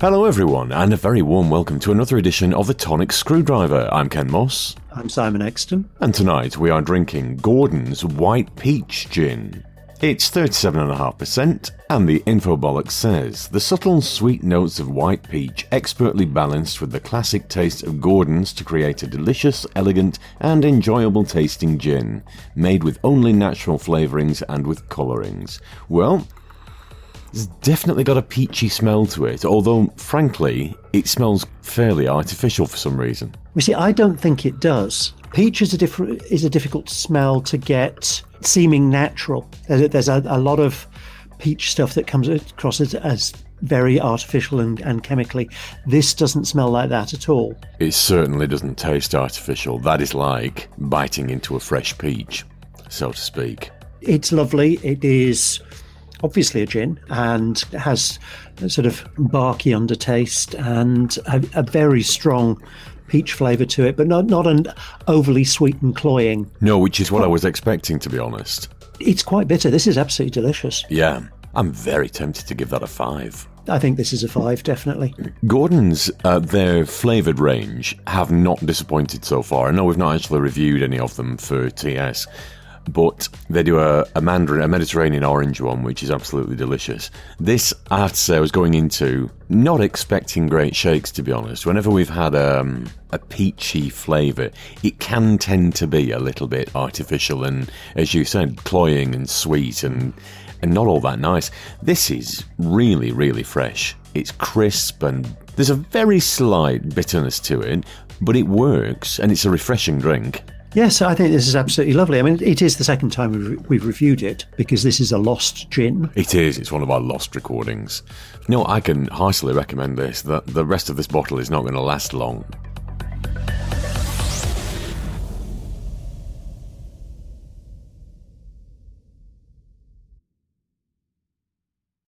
Hello, everyone, and a very warm welcome to another edition of the Tonic Screwdriver. I'm Ken Moss. I'm Simon Exton. And tonight we are drinking Gordon's White Peach Gin. It's 37.5%, and the infobolic says the subtle sweet notes of white peach expertly balanced with the classic taste of Gordon's to create a delicious, elegant, and enjoyable tasting gin, made with only natural flavourings and with colourings. Well, it's definitely got a peachy smell to it, although, frankly, it smells fairly artificial for some reason. You see, I don't think it does. Peach is a different is a difficult smell to get seeming natural. There's a, a lot of peach stuff that comes across as, as very artificial and, and chemically. This doesn't smell like that at all. It certainly doesn't taste artificial. That is like biting into a fresh peach, so to speak. It's lovely. It is obviously a gin and has a sort of barky undertaste and a, a very strong peach flavour to it, but not, not an overly sweet and cloying. No, which is what I was expecting, to be honest. It's quite bitter. This is absolutely delicious. Yeah, I'm very tempted to give that a five. I think this is a five, definitely. Gordon's, uh, their flavoured range have not disappointed so far. I know we've not actually reviewed any of them for TS, but they do a, a Mandarin, a Mediterranean orange one, which is absolutely delicious. This, I have to say, I was going into not expecting great shakes, to be honest. Whenever we've had um, a peachy flavour, it can tend to be a little bit artificial and, as you said, cloying and sweet and, and not all that nice. This is really, really fresh. It's crisp and there's a very slight bitterness to it, but it works and it's a refreshing drink. Yes, I think this is absolutely lovely. I mean, it is the second time we've, we've reviewed it because this is a lost gin. It is. It's one of our lost recordings. No, I can heartily recommend this. The, the rest of this bottle is not going to last long.